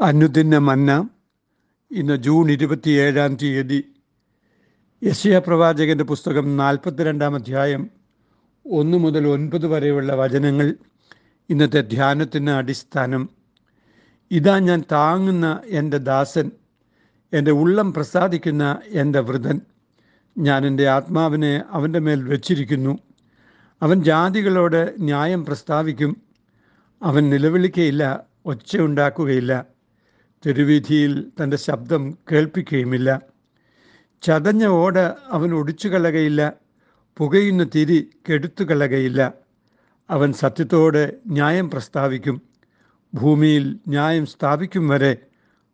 അനുദിന മന്ന. ഇന്ന് ജൂൺ ഇരുപത്തിയേഴാം തീയതി. യശയ പ്രവാചകന്റെ പുസ്തകം നാൽപ്പത്തിരണ്ടാം അധ്യായം ഒന്ന് മുതൽ ഒൻപത് വരെയുള്ള വചനങ്ങൾ ഇന്നത്തെ ധ്യാനത്തിന് അടിസ്ഥാനം. ഇതാ ഞാൻ താങ്ങുന്ന എന്റെ ദാസൻ എന്റെ ഉള്ളം പ്രസാദിക്കുന്ന എന്റെ വൃതൻ. ഞാൻ എന്റെ ആത്മാവിനെ അവന്റെ മേൽ വച്ചിരിക്കുന്നു. അവൻ ജാതികളോട് ന്യായം പ്രസ്താവിക്കും. അവൻ നിലവിളിക്കയില്ല ഒച്ചയുണ്ടാക്കുകയില്ല തെരുവീഥിയിൽ തന്റെ ശബ്ദം കേൾപ്പിക്കുകയുമില്ല. ചതഞ്ഞ ഓട് അവൻ ഒടിച്ചു കളകയില്ല. പുകയുന്ന തിരി കെടുത്തു കളകയില്ല. അവൻ സത്യത്തോടെ ന്യായം പ്രസ്താവിക്കും. ഭൂമിയിൽ ന്യായം സ്ഥാപിക്കും വരെ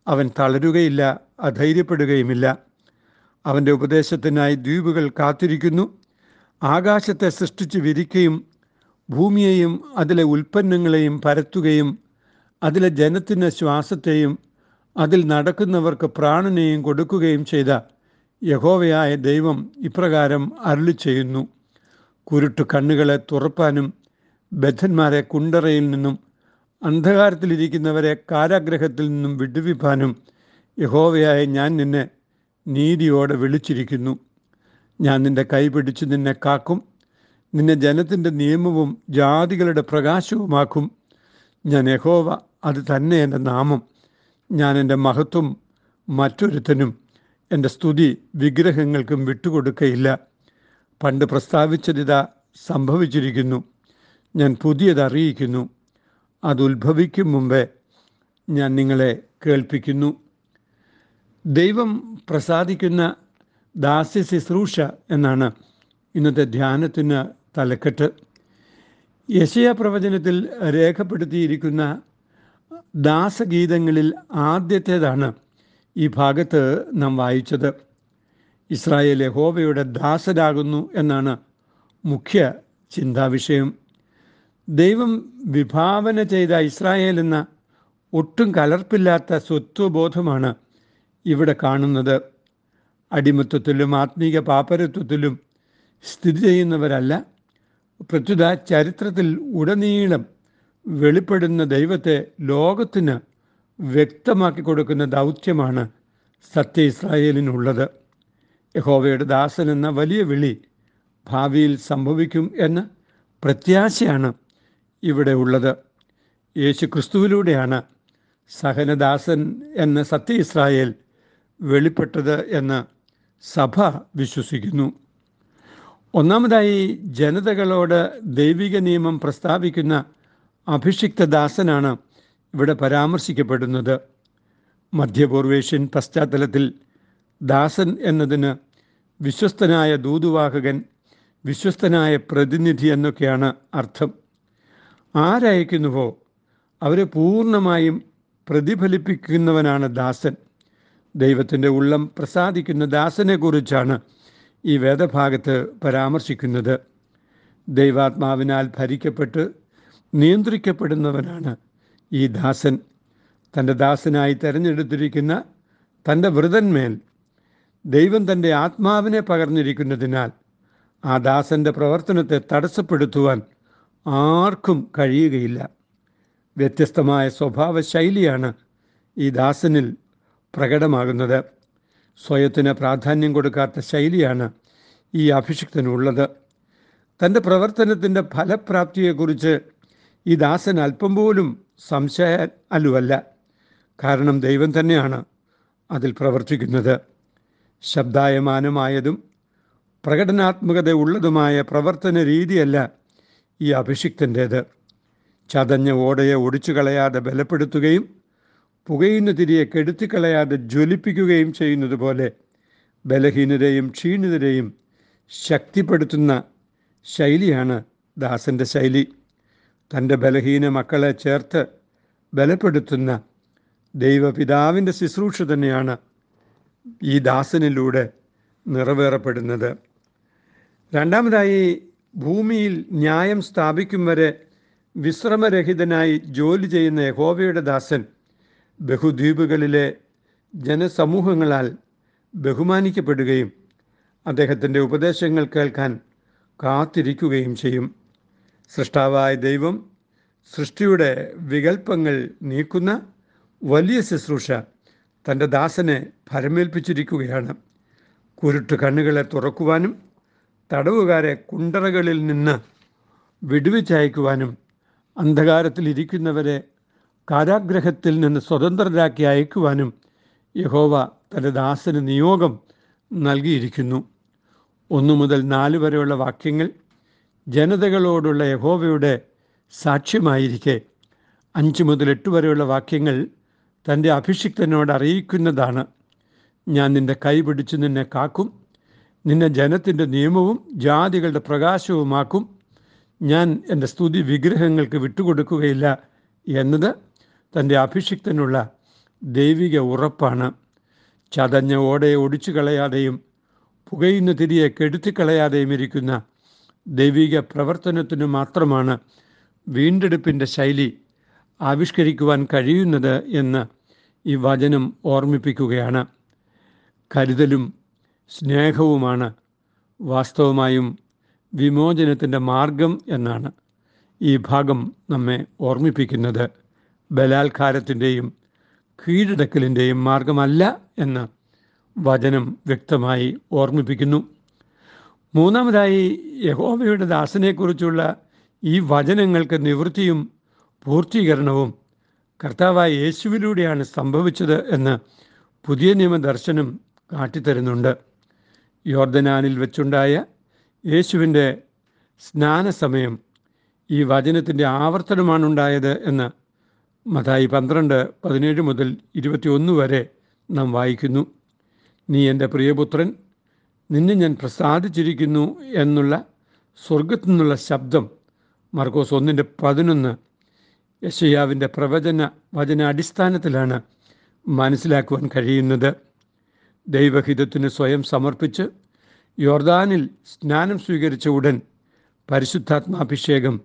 അവൻ തളരുകയില്ല അധൈര്യപ്പെടുകയുമില്ല. അവന്റെ ഉപദേശത്തിനായി ദ്വീപുകൾ കാത്തിരിക്കുന്നു. ആകാശത്തെ സൃഷ്ടിച്ച് വിരിക്കുകയും ഭൂമിയെയും അതിലെ ഉൽപ്പന്നങ്ങളെയും പരത്തുകയും അതിലെ ജനത്തിന്റെ ശ്വാസത്തെയും അതിൽ നടക്കുന്നവർക്ക് പ്രാണനെയും കൊടുക്കുകയും ചെയ്ത യഹോവയായ ദൈവം ഇപ്രകാരം അരുളി ചെയ്യുന്നു. കുരുട്ടു കണ്ണുകളെ തുറപ്പാനും ബദ്ധന്മാരെ കുണ്ടറയിൽ നിന്നും അന്ധകാരത്തിലിരിക്കുന്നവരെ കാരാഗ്രഹത്തിൽ നിന്നും വിടുവിപ്പാനും യഹോവയായ ഞാൻ നിന്നെ നീതിയോടെ വിളിച്ചിരിക്കുന്നു. ഞാൻ നിന്റെ കൈ പിടിച്ച് നിന്നെ കാക്കും. നിന്നെ ജനത്തിന്റെ നിയമവും ജാതികളുടെ പ്രകാശവുമാക്കും. ഞാൻ യഹോവ അത് തന്നെ എന്റെ നാമം. ഞാൻ എന്റെ മഹത്വം മറ്റൊരുത്തനും എന്റെ സ്തുതി വിഗ്രഹങ്ങൾക്കും വിട്ടുകൊടുക്കയില്ല. പണ്ട് പ്രസ്താവിച്ചതിത സംഭവിച്ചിരിക്കുന്നു. ഞാൻ പുതിയത് അറിയിക്കുന്നു. അത് ഉത്ഭവിക്കും മുമ്പേ ഞാൻ നിങ്ങളെ കേൾപ്പിക്കുന്നു. ദൈവം പ്രസാദിക്കുന്ന ദാസ്യ ശുശ്രൂഷ എന്നാണ് ഇന്നത്തെ ധ്യാനത്തിന് തലക്കെട്ട്. യശയ പ്രവചനത്തിൽ രേഖപ്പെടുത്തിയിരിക്കുന്ന ദാസഗീതങ്ങളിൽ ആദ്യത്തേതാണ് ഈ ഭാഗത്ത് നാം വായിച്ചത്. ഇസ്രായേൽ യഹോവയുടെ ദാസരാകുന്നു എന്നാണ് മുഖ്യ ചിന്താവിഷയം. ദൈവം വിഭാവന ചെയ്ത ഇസ്രായേൽ എന്ന ഒട്ടും കലർപ്പില്ലാത്ത സ്വത്വബോധമാണ് ഇവിടെ കാണുന്നത്. അടിമത്വത്തിലും ആത്മീക പാപ്പരത്വത്തിലും സ്ഥിതി ചെയ്യുന്നവരല്ല. പ്രത്യുത ചരിത്രത്തിൽ ഉടനീളം വെളിപ്പെടുന്ന ദൈവത്തെ ലോകത്തിന് വ്യക്തമാക്കി കൊടുക്കുന്ന ദൗത്യമാണ് സത്യ ഇസ്രായേലിനുള്ളത് യഹോവയുടെ ദാസൻ എന്ന വലിയ വിളി ഭാവിയിൽ സംഭവിക്കും എന്ന പ്രത്യാശയാണ് ഇവിടെ ഉള്ളത്. യേശു ക്രിസ്തുവിലൂടെയാണ് സഹനദാസൻ എന്ന സത്യ ഇസ്രായേൽ വെളിപ്പെട്ടത് എന്ന് സഭ വിശ്വസിക്കുന്നു. ഒന്നാമതായി ജനതകളോട് ദൈവിക നിയമം പ്രസ്താവിക്കുന്ന അഭിഷിക്ത ദാസനാണ് ഇവിടെ പരാമർശിക്കപ്പെടുന്നത്. മധ്യപൂർവേഷ്യൻ പശ്ചാത്തലത്തിൽ ദാസൻ എന്നതിന് വിശ്വസ്തനായ ദൂതുവാഹകൻ വിശ്വസ്തനായ പ്രതിനിധി എന്നൊക്കെയാണ് അർത്ഥം. ആരയക്കുന്നുവോ അവരെ പൂർണമായും പ്രതിഫലിപ്പിക്കുന്നവനാണ് ദാസൻ. ദൈവത്തിന്റെ ഉള്ളം പ്രസാദിക്കുന്ന ദാസനെക്കുറിച്ചാണ് ഈ വേദഭാഗത്ത് പരാമർശിക്കുന്നത്. ദൈവാത്മാവിനാൽ ഭരിക്കപ്പെട്ട് നിയന്ത്രിക്കപ്പെടുന്നവനാണ് ഈ ദാസൻ. തന്റെ ദാസനായി തിരഞ്ഞെടുത്തിരിക്കുന്ന തന്റെ വ്രതന്മേൽ ദൈവം തന്റെ ആത്മാവിനെ പകർന്നിരിക്കുന്നതിനാൽ ആ ദാസന്റെ പ്രവർത്തനത്തെ തടസ്സപ്പെടുത്തുവാൻ ആർക്കും കഴിയുകയില്ല. വ്യത്യസ്തമായ സ്വഭാവ ശൈലിയാണ് ഈ ദാസനിൽ പ്രകടമാകുന്നത്. സ്വയത്തിന് പ്രാധാന്യം കൊടുക്കാത്ത ശൈലിയാണ് ഈ അഭിഷിക്തനുള്ളത്. തന്റെ പ്രവർത്തനത്തിന്റെ ഫലപ്രാപ്തിയെക്കുറിച്ച് ഈ ദാസൻ അല്പം പോലും സംശയ അലുവല്ല. കാരണം ദൈവം തന്നെയാണ് അതിൽ പ്രവർത്തിക്കുന്നത്. ശബ്ദായമാനമായതും പ്രകടനാത്മകത ഉള്ളതുമായ പ്രവർത്തന രീതിയല്ല ഈ അഭിഷിക്തന്റേത്. ചതഞ്ഞ ഓടയെ ഒടിച്ചു കളയാതെ ബലപ്പെടുത്തുകയും പുകയുന്ന തിരിയെ കെടുത്തിക്കളയാതെ ജ്വലിപ്പിക്കുകയും ചെയ്യുന്നത് പോലെ ബലഹീനരെയും ക്ഷീണിതരെയും ശക്തിപ്പെടുത്തുന്ന ശൈലിയാണ് ദാസന്റെ ശൈലി. തന്റെ ബലഹീന മക്കളെ ചേർത്ത് ബലപ്പെടുത്തുന്ന ദൈവപിതാവിന്റെ ശുശ്രൂഷ തന്നെയാണ് ഈ ദാസനിലൂടെ നിറവേറപ്പെടുന്നത്. രണ്ടാമതായി ഭൂമിയിൽ ന്യായം സ്ഥാപിക്കും വരെ വിശ്രമരഹിതനായി ജോലി ചെയ്യുന്ന യഹോവയുടെ ദാസൻ ബഹുദ്വീപുകളിലെ ജനസമൂഹങ്ങളാൽ ബഹുമാനിക്കപ്പെടുകയും അദ്ദേഹത്തിന്റെ ഉപദേശങ്ങൾ കേൾക്കാൻ കാത്തിരിക്കുകയും ചെയ്യും. സൃഷ്ടാവായ ദൈവം സൃഷ്ടിയുടെ വികൽപ്പങ്ങൾ നീക്കുന്ന വലിയ ശുശ്രൂഷ തന്റെ ദാസനെ ഭരമേൽപ്പിച്ചിരിക്കുകയാണ്. കുരുട്ട് കണ്ണുകളെ തുറക്കുവാനും തടവുകാരെ കുണ്ടറകളിൽ നിന്ന് വിടുവിച്ചയക്കുവാനും അന്ധകാരത്തിലിരിക്കുന്നവരെ കാരാഗ്രഹത്തിൽ നിന്ന് സ്വതന്ത്രരാക്കി അയക്കുവാനും യഹോവ തന്റെ ദാസന് നിയോഗം നൽകിയിരിക്കുന്നു. ഒന്നു മുതൽ നാല് വരെയുള്ള വാക്യങ്ങൾ ജനതകളോടുള്ള യഹോവയുടെ സാക്ഷ്യമായിരിക്കെ. അഞ്ച് മുതൽ എട്ട് വരെയുള്ള വാക്യങ്ങൾ തന്റെ അഭിഷിക്തനോട് അറിയിക്കുന്നതാണ്. ഞാൻ നിന്റെ കൈ പിടിച്ച് നിന്നെ കാക്കും നിന്നെ ജനത്തിന്റെ നിയമവും ജാതികളുടെ പ്രകാശവുമാക്കും. ഞാൻ എന്റെ സ്തുതി വിഗ്രഹങ്ങൾക്ക് വിട്ടുകൊടുക്കുകയില്ല എന്നത് തന്റെ അഭിഷിക്തനുള്ള ദൈവിക ഉറപ്പാണ്. ചതഞ്ഞ ഓടയെ ഒടിച്ചു കളയാതെയും പുകയുന്ന തിരിയെ കെടുത്തിക്കളയാതെയും ഇരിക്കുന്ന ദൈവിക പ്രവർത്തനത്തിനു മാത്രമാണ് വീണ്ടെടുപ്പിന്റെ ശൈലി ആവിഷ്കരിക്കുവാൻ കഴിയുന്നത് എന്ന് ഈ വചനം ഓർമ്മിപ്പിക്കുകയാണ്. കരുതലും സ്നേഹവുമാണ് വാസ്തവമായും വിമോചനത്തിന്റെ മാർഗം എന്നാണ് ഈ ഭാഗം നമ്മെ ഓർമ്മിപ്പിക്കുന്നത്. ബലാത്കാരത്തിന്റെയും കീഴടക്കലിന്റെയും മാർഗമല്ല എന്ന് വചനം വ്യക്തമായി ഓർമ്മിപ്പിക്കുന്നു. മൂന്നാമതായി യഹോബയുടെ ദാസനെക്കുറിച്ചുള്ള ഈ വചനങ്ങൾക്ക് നിവൃത്തിയും പൂർത്തീകരണവും കർത്താവായ യേശുവിലൂടെയാണ് സംഭവിച്ചത് എന്ന് പുതിയ നിയമദർശനം കാട്ടിത്തരുന്നുണ്ട്. യോർദനാനിൽ വെച്ചുണ്ടായ യേശുവിന്റെ സ്നാനസമയം ഈ വചനത്തിന്റെ ആവർത്തനമാണ് ഉണ്ടായത് എന്ന് മതായി പന്ത്രണ്ട് പതിനേഴ് മുതൽ ഇരുപത്തിയൊന്ന് വരെ നാം വായിക്കുന്നു. നീ എന്റെ പ്രിയപുത്രൻ നിന്നെ ഞാൻ പ്രസാദിച്ചിരിക്കുന്നു എന്നുള്ള സ്വർഗത്തു നിന്നുള്ള ശബ്ദം മർക്കോസ് ഒന്നിന്റെ പതിനൊന്ന് യശയാവിന്റെ പ്രവചന വചന അടിസ്ഥാനത്തിലാണ് മനസ്സിലാക്കുവാൻ കഴിയുന്നത്. ദൈവഹിതത്തിന് സ്വയം സമർപ്പിച്ച് യോർദാനിൽ സ്നാനം സ്വീകരിച്ച ഉടൻ പരിശുദ്ധാത്മാഭിഷേകം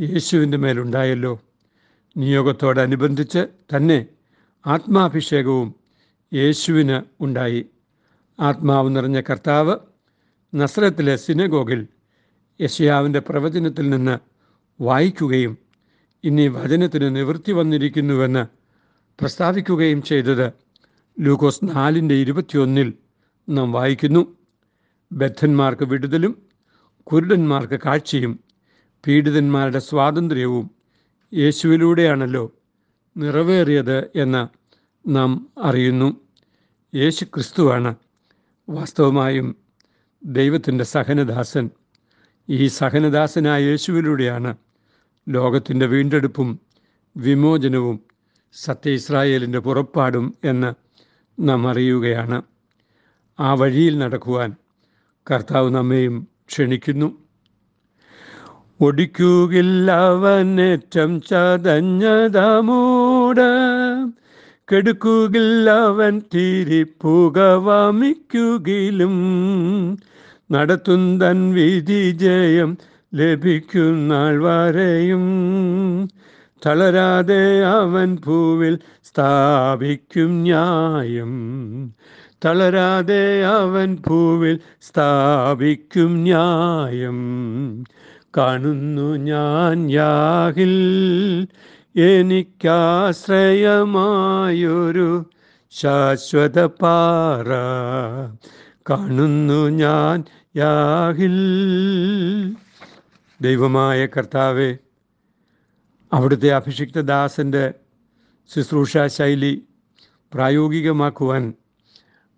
യേശുവിന്റെ മേലുണ്ടായല്ലോ. നിയോഗത്തോടനുബന്ധിച്ച് തന്നെ ആത്മാഭിഷേകവും യേശുവിന് ഉണ്ടായി. ആത്മാവ് നിറഞ്ഞ കർത്താവ് നസ്രത്തിലെ സിനഗോഗിൽ യശയാവിന്റെ പ്രവചനത്തിൽ നിന്ന് വായിക്കുകയും ഇനി വചനത്തിന് നിവൃത്തി വന്നിരിക്കുന്നുവെന്ന് പ്രസ്താവിക്കുകയും ചെയ്തത് ലൂക്കോസ് നാലിന്റെ ഇരുപത്തിയൊന്നിൽ നാം വായിക്കുന്നു. ബദ്ധന്മാർക്ക് വിടുതലും കുരുടന്മാർക്ക് കാഴ്ചയും പീഡിതന്മാരുടെ സ്വാതന്ത്ര്യവും യേശുവിലൂടെയാണല്ലോ നിറവേറിയത് എന്ന് നാം അറിയുന്നു. യേശു ക്രിസ്തുവാണ് വാസ്തവമായും ദൈവത്തിന്റെ സഹനദാസൻ ഈ സഹനദാസനായ യേശുവിലൂടെയാണ് ലോകത്തിന്റെ വീണ്ടെടുപ്പും വിമോചനവും സത്യ ഇസ്രായേലിന്റെ പുറപ്പാടും എന്ന് നാം അറിയുകയാണ്. ആ വഴിയിൽ നടക്കുവാൻ കർത്താവ് നമ്മെയും ക്ഷണിക്കുന്നു. ഒടിക്കുകില്ലവനേറ്റം ചതഞ്ഞതമൂട് കെടുക്കുകില്ലവൻ തിരിപ്പുകവമിക്കുകിലും നടത്തുന്തൻ വിധി ജയം ലഭിക്കുന്നാൾ വരെയും. തളരാതെ അവൻ ഭൂവിൽ സ്ഥാപിക്കും ന്യായം. തളരാതെ അവൻ ഭൂവിൽ സ്ഥാപിക്കും ന്യായം. കാണുന്നു ഞാൻ യാഹിൽ എനിക്കാശ്രയമായൊരു ശാശ്വത പാറ കാണുന്നു ഞാൻ യാഹിൽ. ദൈവമായ കർത്താവെ അവിടുത്തെ അഭിഷിക്ത ദാസന്റെ ശുശ്രൂഷ ശൈലി പ്രായോഗികമാക്കുവാൻ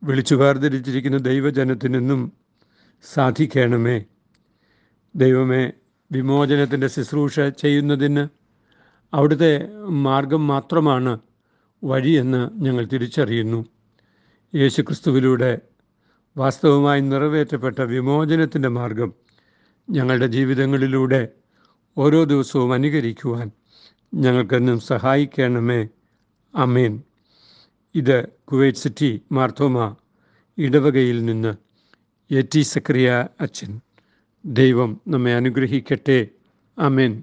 വിളിച്ചു വേർതിരിച്ചിരിക്കുന്ന ദൈവജനത്തിനെന്നും സാധിക്കണമേ. ദൈവമേ വിമോചനത്തിന്റെ ശുശ്രൂഷ ചെയ്യുന്നതിന് അവിടുത്തെ മാർഗം മാത്രമാണ് വഴിയെന്ന് ഞങ്ങൾ തിരിച്ചറിയുന്നു. യേശുക്രിസ്തുവിലൂടെ വാസ്തവമായി നിറവേറ്റപ്പെട്ട വിമോചനത്തിന്റെ മാർഗം ഞങ്ങളുടെ ജീവിതങ്ങളിലൂടെ ഓരോ ദിവസവും അനുകരിക്കുവാൻ ഞങ്ങൾക്കെന്നും സഹായിക്കണമേ. അമേൻ ഇത് കുവൈറ്റ് സിറ്റി മാർത്തോമ ഇടവകയിൽ നിന്ന് എ ടി സക്രിയ അച്ഛൻ. ദൈവം നമ്മെ അനുഗ്രഹിക്കട്ടെ. അമേൻ